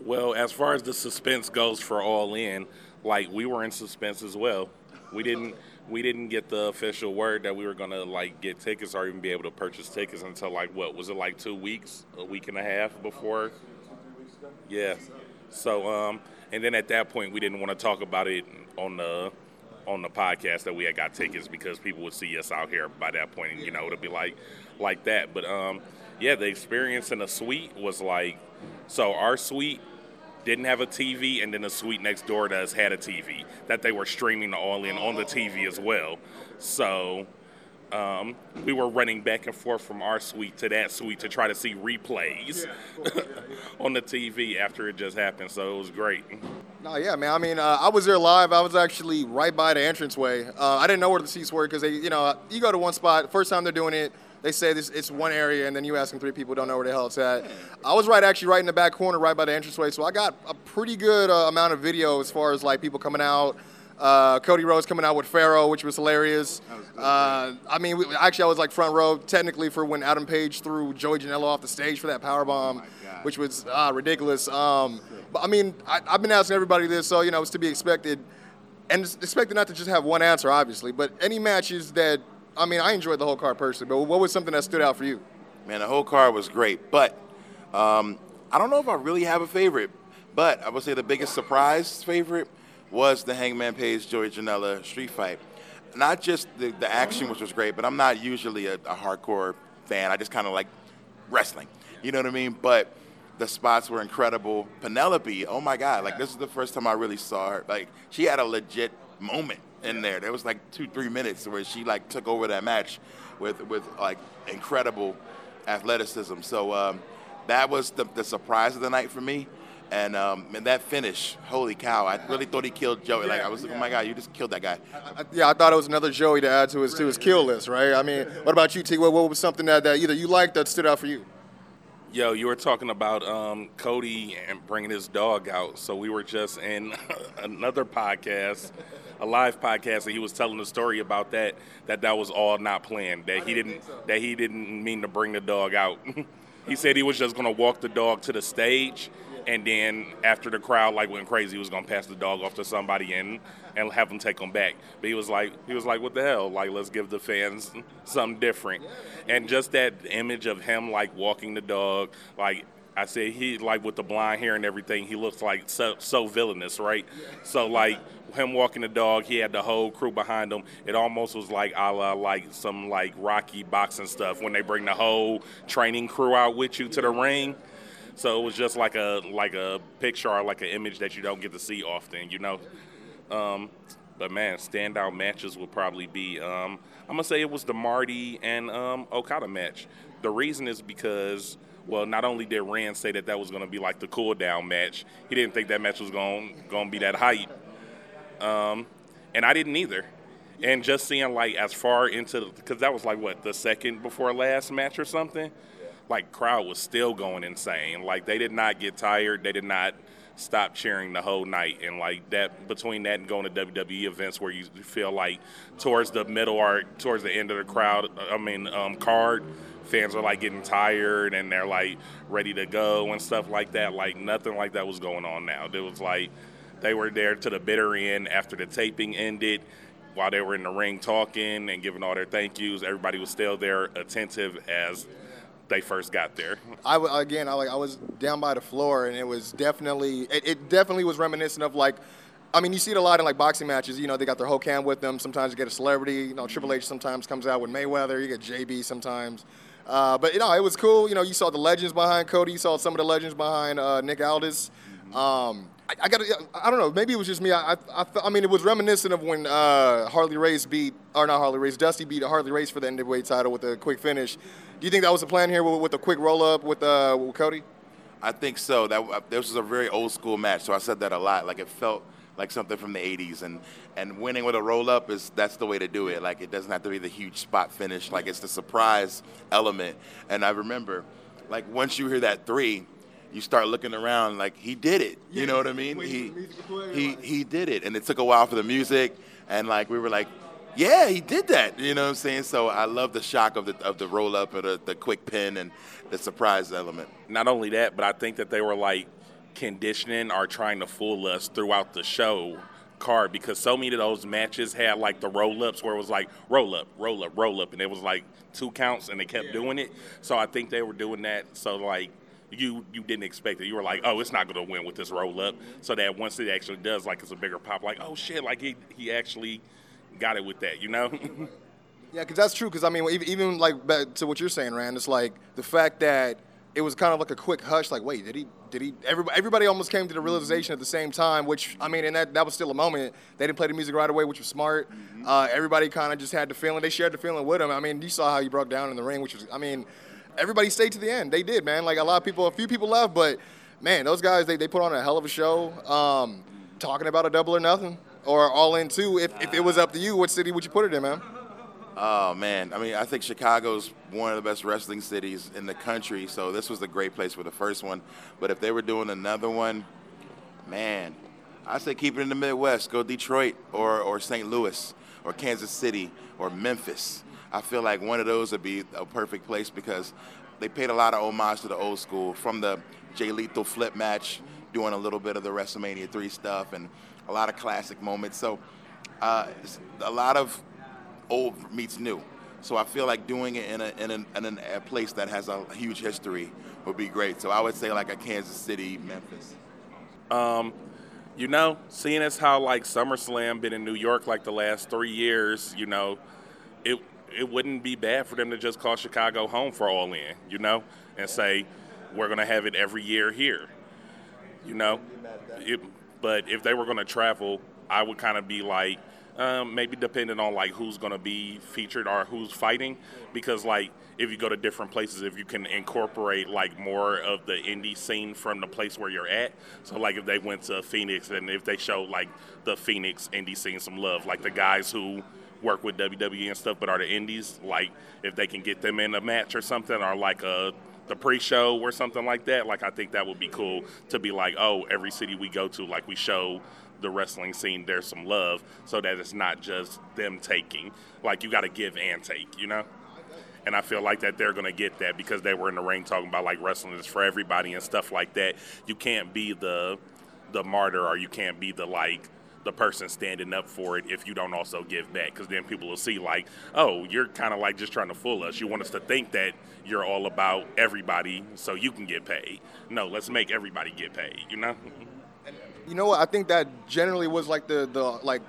Well, as far as the suspense goes for All In, like we were in suspense as well. We didn't we didn't get the official word that we were gonna like get tickets or even be able to purchase tickets until like what was it like two weeks, a week and a half before? Yeah. So um, and then at that point we didn't want to talk about it on the on the podcast that we had got tickets because people would see us out here by that point and you know it'd be like like that. But um, yeah, the experience in the suite was like so our suite didn't have a TV, and then the suite next door to us had a TV that they were streaming all in on the TV as well. So um, we were running back and forth from our suite to that suite to try to see replays on the TV after it just happened. So it was great. No, yeah, man. I mean, uh, I was there live. I was actually right by the entranceway. Uh, I didn't know where the seats were because they, you know, you go to one spot. First time they're doing it, they say this it's one area, and then you ask them three people don't know where the hell it's at. I was right, actually, right in the back corner, right by the entranceway. So I got a pretty good uh, amount of video as far as like people coming out. Uh, Cody Rhodes coming out with Pharaoh, which was hilarious. Uh, I mean, we, actually, I was like front row technically for when Adam Page threw Joey Janela off the stage for that power bomb, which was uh, ridiculous. Um, but I mean, I, I've been asking everybody this, so you know, it's to be expected, and it's expected not to just have one answer, obviously. But any matches that, I mean, I enjoyed the whole card personally. But what was something that stood out for you? Man, the whole card was great, but um, I don't know if I really have a favorite. But I would say the biggest surprise favorite was the Hangman Page Joey Janela street fight. Not just the, the action, which was great, but I'm not usually a, a hardcore fan. I just kind of like wrestling. You know what I mean? But the spots were incredible. Penelope, oh my God, like this is the first time I really saw her. Like she had a legit moment in there. There was like two, three minutes where she like took over that match with with like incredible athleticism. So um, that was the, the surprise of the night for me. And um, and that finish, holy cow! I really thought he killed Joey. Like I was like, oh my god, you just killed that guy. I, yeah, I thought it was another Joey to add to his to his kill list, right? I mean, what about you, T? What, what was something that, that either you liked that stood out for you? Yo, you were talking about um, Cody and bringing his dog out. So we were just in another podcast, a live podcast, and he was telling the story about that. That that was all not planned. That he didn't. That he didn't mean to bring the dog out. he said he was just gonna walk the dog to the stage, and then after the crowd like went crazy, he was gonna pass the dog off to somebody and and have them take him back. But he was like, he was like, what the hell? Like, let's give the fans something different. And just that image of him like walking the dog, like I said, he like with the blonde hair and everything, he looks like so, so villainous, right? So like him walking the dog, he had the whole crew behind him. It almost was like a la like some like Rocky boxing stuff when they bring the whole training crew out with you to the ring. So it was just like a like a picture or like an image that you don't get to see often, you know. Um, but man, standout matches would probably be um, I'm gonna say it was the Marty and um, Okada match. The reason is because well, not only did Ran say that that was gonna be like the cool down match, he didn't think that match was gonna gonna be that hype, um, and I didn't either. And just seeing like as far into because that was like what the second before last match or something, like crowd was still going insane. Like they did not get tired. They did not stop cheering the whole night. And like that, between that and going to WWE events where you feel like towards the middle or towards the end of the crowd, I mean, um, card, fans are like getting tired and they're like ready to go and stuff like that. Like nothing like that was going on now. It was like they were there to the bitter end after the taping ended. While they were in the ring talking and giving all their thank yous, everybody was still there, attentive as they first got there. I again, I like I was down by the floor, and it was definitely it, it definitely was reminiscent of like. I mean, you see it a lot in like boxing matches. You know, they got their whole cam with them. Sometimes you get a celebrity. You know, Triple H sometimes comes out with Mayweather. You get JB sometimes. Uh, but you know, it was cool. You know, you saw the legends behind Cody. You saw some of the legends behind uh, Nick Aldis. Um, I, I got. I don't know. Maybe it was just me. I, I, I, I mean, it was reminiscent of when uh, Harley Race beat, or not Harley Race, Dusty beat Harley Race for the NWA title with a quick finish. Do you think that was the plan here with, with a quick roll up with, uh, with Cody? I think so. That this was a very old school match, so I said that a lot. Like it felt like something from the 80s and and winning with a roll up is that's the way to do it like it doesn't have to be the huge spot finish like it's the surprise element and i remember like once you hear that three you start looking around like he did it. You know what i mean? he he he did it. And it took a while for the music. And like we were like yeah he did that. You know what i'm saying? So i love the shock of the of the roll up or the, the quick pin and the surprise element. Not only that, but I think that they were like conditioning or trying to fool us throughout the show card because so many of those matches had like the roll ups where it was like roll up, roll up, roll up, and it was like two counts and they kept doing it. So I think they were doing that. So like you you didn't expect it. You were like, oh, it's not gonna win with this roll up. So that once it actually does, like it's a bigger pop. Like oh shit, like he he actually got it with that, you know. Yeah, because that's true. Because I mean, even, even like back to what you're saying, Ran, it's like the fact that it was kind of like a quick hush. Like, wait, did he? Did he? Everybody, everybody almost came to the realization at the same time. Which I mean, and that that was still a moment. They didn't play the music right away, which was smart. Uh, everybody kind of just had the feeling. They shared the feeling with him. I mean, you saw how he broke down in the ring, which was. I mean, everybody stayed to the end. They did, man. Like a lot of people, a few people left, but man, those guys they, they put on a hell of a show. Um, talking about a double or nothing or all in two. If, if it was up to you, what city would you put it in, man? Oh man, I mean, I think Chicago's one of the best wrestling cities in the country, so this was a great place for the first one. But if they were doing another one, man, I say keep it in the Midwest. Go Detroit or or St. Louis or Kansas City or Memphis. I feel like one of those would be a perfect place because they paid a lot of homage to the old school from the Jay Lethal flip match, doing a little bit of the WrestleMania 3 stuff and a lot of classic moments. So uh, a lot of old meets new. So I feel like doing it in a, in, a, in a place that has a huge history would be great. So I would say like a Kansas City, Memphis. Um, you know, seeing as how like SummerSlam been in New York like the last three years, you know, it it wouldn't be bad for them to just call Chicago home for All In, you know, and say we're gonna have it every year here, you know. It, but if they were gonna travel, I would kind of be like, um, maybe depending on like who's gonna be featured or who's fighting, because like if you go to different places, if you can incorporate like more of the indie scene from the place where you're at. So like if they went to Phoenix and if they show like the Phoenix indie scene some love, like the guys who work with WWE and stuff, but are the indies like if they can get them in a match or something, or like a the pre-show or something like that. Like I think that would be cool to be like, oh, every city we go to, like we show the wrestling scene there's some love, so that it's not just them taking. Like you got to give and take, you know. And I feel like that they're gonna get that because they were in the ring talking about like wrestling is for everybody and stuff like that. You can't be the the martyr or you can't be the like the person standing up for it if you don't also give back because then people will see like oh you're kind of like just trying to fool us you want us to think that you're all about everybody so you can get paid no let's make everybody get paid you know You know what? I think that generally was like the the like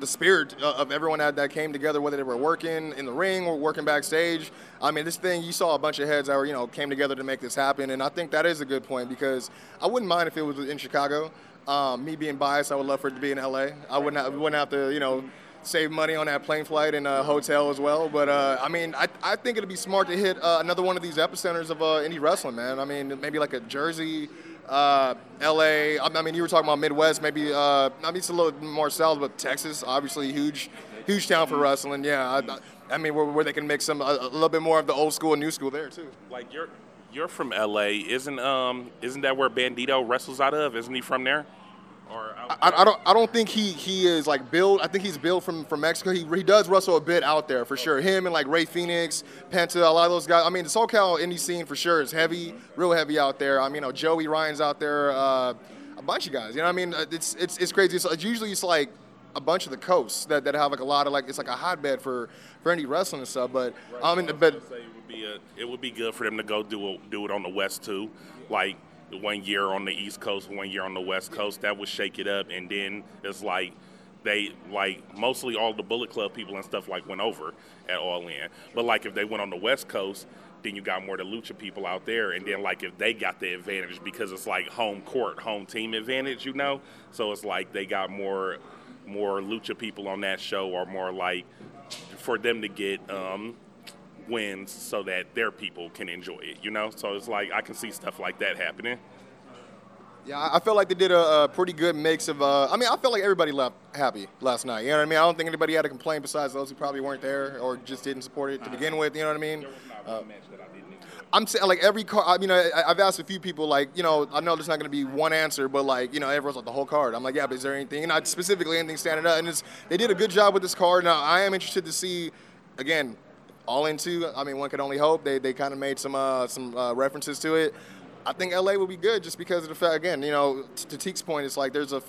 the spirit uh, of everyone that, that came together, whether they were working in the ring or working backstage. I mean, this thing you saw a bunch of heads that were you know came together to make this happen, and I think that is a good point because I wouldn't mind if it was in Chicago. Um, me being biased, I would love for it to be in LA. I wouldn't have, wouldn't have to you know save money on that plane flight and a hotel as well. But uh, I mean, I, I think it'd be smart to hit uh, another one of these epicenters of uh, indie wrestling, man. I mean, maybe like a Jersey, uh, LA. I mean, you were talking about Midwest, maybe. Uh, I mean, it's a little more south, but Texas, obviously, huge, huge town for wrestling. Yeah, I, I mean, where, where they can mix some a, a little bit more of the old school and new school there too. like you're you're from LA isn't um isn't that where Bandito wrestles out of isn't he from there or I, I don't. I don't think he he is like Bill. I think he's Bill from from Mexico. He, he does wrestle a bit out there for sure. Him and like Rey Fenix, Penta, a lot of those guys. I mean, the SoCal indie scene for sure is heavy, real heavy out there. I mean, you know, Joey Ryan's out there. Uh, a bunch of guys. You know, what I mean, Uh, it's it's it's crazy. It's, it's usually it's like a bunch of the coasts that, that have like a lot of like it's like a hotbed for for indie wrestling and stuff. But I mean, but say it would be a, it would be good for them to go do it, do it on the West too, like one year on the East Coast, one year on the West Coast. That would shake it up, and then it's like they like mostly all the Bullet Club people and stuff like went over at All In. But like if they went on the West Coast, then you got more the lucha people out there, and then like if they got the advantage because it's like home court, home team advantage, you know. So it's like they got more more lucha people on that show, or more like for them to get um, wins so that their people can enjoy it, you know? So it's like I can see stuff like that happening. Yeah, I felt like they did a, a pretty good mix of. Uh, I mean, I felt like everybody left happy last night. You know what I mean? I don't think anybody had a complaint besides those who probably weren't there or just didn't support it to begin with. You know what I mean? Uh, I'm saying like every card. I mean, I, I've asked a few people like, you know, I know there's not going to be one answer, but like, you know, everyone's like the whole card. I'm like, yeah, but is there anything? And not specifically anything standing out. And it's, they did a good job with this card. Now I am interested to see, again, all into. I mean, one could only hope. They they kind of made some uh, some uh, references to it. I think LA will be good just because of the fact. Again, you know, to Teek's point, it's like there's a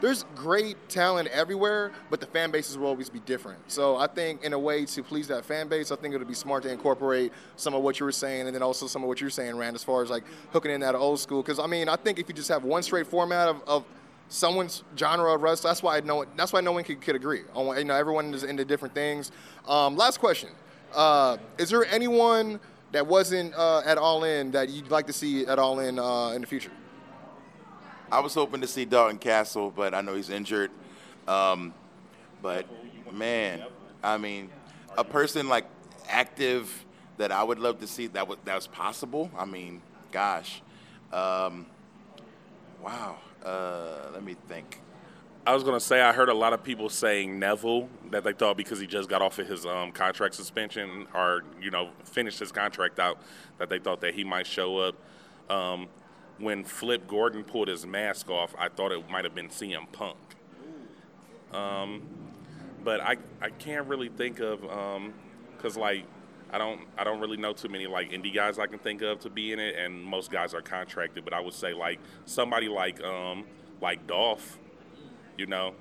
there's great talent everywhere, but the fan bases will always be different. So I think in a way to please that fan base, I think it would be smart to incorporate some of what you were saying, and then also some of what you're saying, Ran, as far as like hooking in that old school. Because I mean, I think if you just have one straight format of, of someone's genre of wrestling, that's why I know that's why no one could, could agree. You know, everyone is into different things. Um, last question: uh, Is there anyone that wasn't uh, at All In that you'd like to see at All In uh, in the future? I was hoping to see Dalton Castle, but I know he's injured. Um, but man, I mean, a person like active that I would love to see that was that was possible. I mean, gosh, um, wow. Uh, let me think. I was gonna say I heard a lot of people saying Neville that they thought because he just got off of his um, contract suspension or you know finished his contract out that they thought that he might show up. Um, when Flip Gordon pulled his mask off, I thought it might have been CM Punk. Um, but I I can't really think of because like I don't I don't really know too many like indie guys I can think of to be in it, and most guys are contracted. But I would say like somebody like um like Dolph, you know,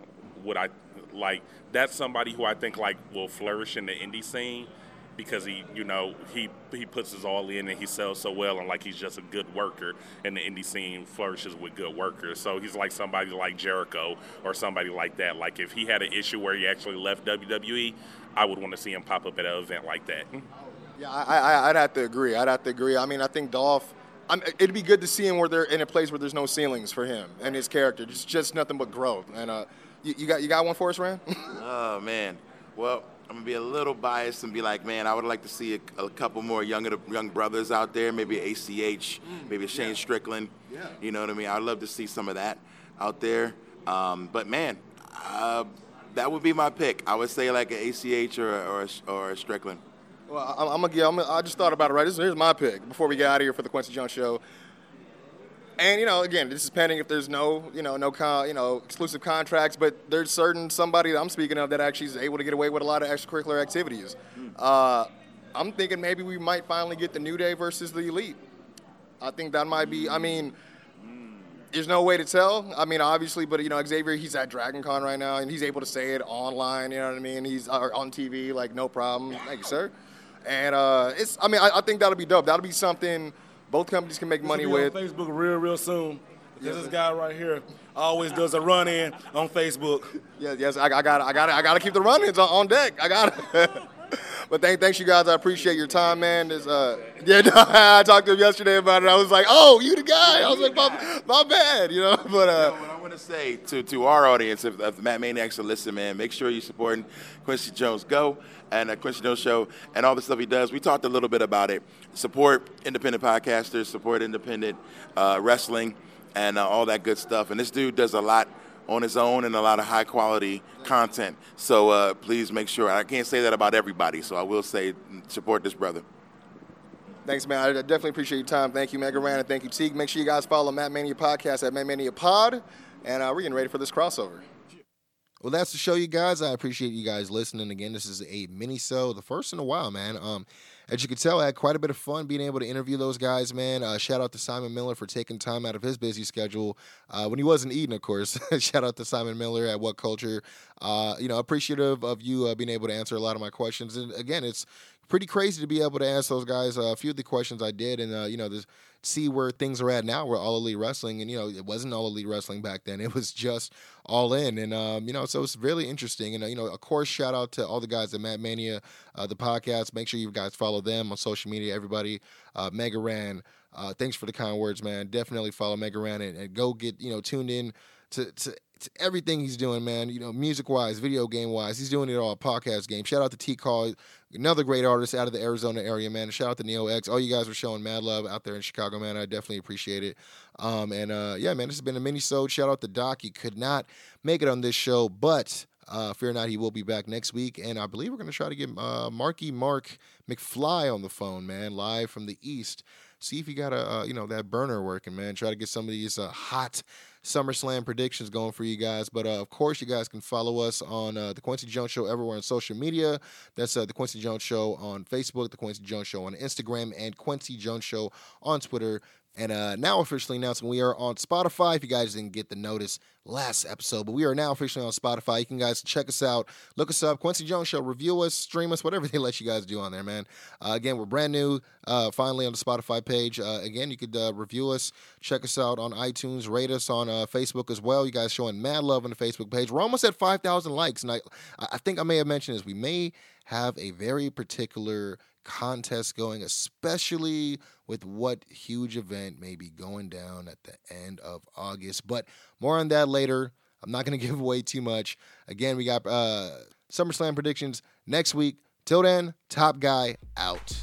would I like that's somebody who I think like will flourish in the indie scene because he you know he he puts his all in and he sells so well and like he's just a good worker and the indie scene flourishes with good workers so he's like somebody like Jericho or somebody like that like if he had an issue where he actually left WWE I would want to see him pop up at an event like that Yeah, I, I, I'd have to agree. I'd have to agree. I mean, I think Dolph. I'm, it'd be good to see him where they're in a place where there's no ceilings for him and his character. It's just nothing but growth. And uh, you, you got you got one for us, Ran? Oh man. Well, I'm gonna be a little biased and be like, man, I would like to see a, a couple more younger young brothers out there. Maybe ACH, maybe a Shane Strickland. Yeah. You know what I mean? I'd love to see some of that out there. Um, but man, uh, that would be my pick. I would say like an ACH or or a, or a Strickland. Well, I'm, I'm gonna. I'm, I just thought about it. Right, this, here's my pick before we get out of here for the Kwency Jones show. And you know, again, this is pending if there's no, you know, no, con, you know, exclusive contracts. But there's certain somebody that I'm speaking of that actually is able to get away with a lot of extracurricular activities. Uh, I'm thinking maybe we might finally get the New Day versus the Elite. I think that might be. I mean, there's no way to tell. I mean, obviously, but you know, Xavier, he's at Dragon Con right now, and he's able to say it online. You know what I mean? He's on TV, like no problem. Thank you, sir. And uh, it's. I mean, I, I think that'll be dope. That'll be something both companies can make This money will be with. on Facebook real, real soon. Because this guy right here always does a run in on Facebook. Yes, yes, I, I got, I got, I got to keep the run-ins on, on deck. I got it. but thank, thanks you guys. I appreciate your time, man. This, uh, yeah, no, I talked to him yesterday about it. I was like, oh, you the guy. I was like, my, my bad, you know. But uh, what I want to say to, to our audience, if, if Matt Maniacs are listening, man, make sure you're supporting Kwency Jones Go and a Kwency Show and all the stuff he does. We talked a little bit about it. Support independent podcasters, support independent uh, wrestling, and uh, all that good stuff. And this dude does a lot on his own and a lot of high quality content. So uh, please make sure. I can't say that about everybody, so I will say support this brother. Thanks, man. I definitely appreciate your time. Thank you, Mega Ran, and thank you, Teek. Make sure you guys follow Matmania Podcast at Matmania Pod, and uh, we're getting ready for this crossover. Well, that's the show, you guys. I appreciate you guys listening. Again, this is a mini show, the first in a while, man. Um, as you can tell, I had quite a bit of fun being able to interview those guys, man. Uh, shout out to Simon Miller for taking time out of his busy schedule uh, when he wasn't eating, of course. shout out to Simon Miller at What Culture. Uh, you know, appreciative of you uh, being able to answer a lot of my questions. And again, it's pretty crazy to be able to ask those guys uh, a few of the questions I did, and uh, you know, this, see where things are at now. We're all elite wrestling, and you know, it wasn't all elite wrestling back then. It was just all in, and um, you know, so it's really interesting. And uh, you know, of course, shout out to all the guys at Matmania, uh, the podcast. Make sure you guys follow them on social media. Everybody, uh, Mega Ran. Uh, thanks for the kind words, man. Definitely follow Mega Ran and, and go get you know tuned in to to everything he's doing, man. You know, music wise, video game wise, he's doing it all. Podcast game. Shout out to Teek Hall, another great artist out of the Arizona area, man. Shout out to Neo X. All you guys are showing mad love out there in Chicago, man. I definitely appreciate it. Um, and uh, yeah, man, this has been a mini show. Shout out to Doc. He could not make it on this show, but uh, fear not, he will be back next week. And I believe we're going to try to get uh, Marky Mark McFly on the phone, man, live from the East. See if he got a uh, you know that burner working, man. Try to get some of these uh, hot SummerSlam predictions going for you guys. But uh, of course, you guys can follow us on uh, the Kwency Jones Show everywhere on social media. That's uh, the Kwency Jones Show on Facebook, the Kwency Jones Show on Instagram, and Kwency Jones Show on Twitter. And uh, now officially announcing we are on Spotify. If you guys didn't get the notice last episode, but we are now officially on Spotify. You can guys check us out, look us up, Kwency Jones Show, review us, stream us, whatever they let you guys do on there, man. Uh, again, we're brand new, uh, finally on the Spotify page. Uh, again, you could uh, review us, check us out on iTunes, rate us on uh, Facebook as well. You guys showing mad love on the Facebook page. We're almost at 5,000 likes, and I, I think I may have mentioned this. We may have a very particular contest going, especially with what huge event may be going down at the end of August. But more on that later. I'm not going to give away too much. Again, we got uh, SummerSlam predictions next week. Till then, top guy out.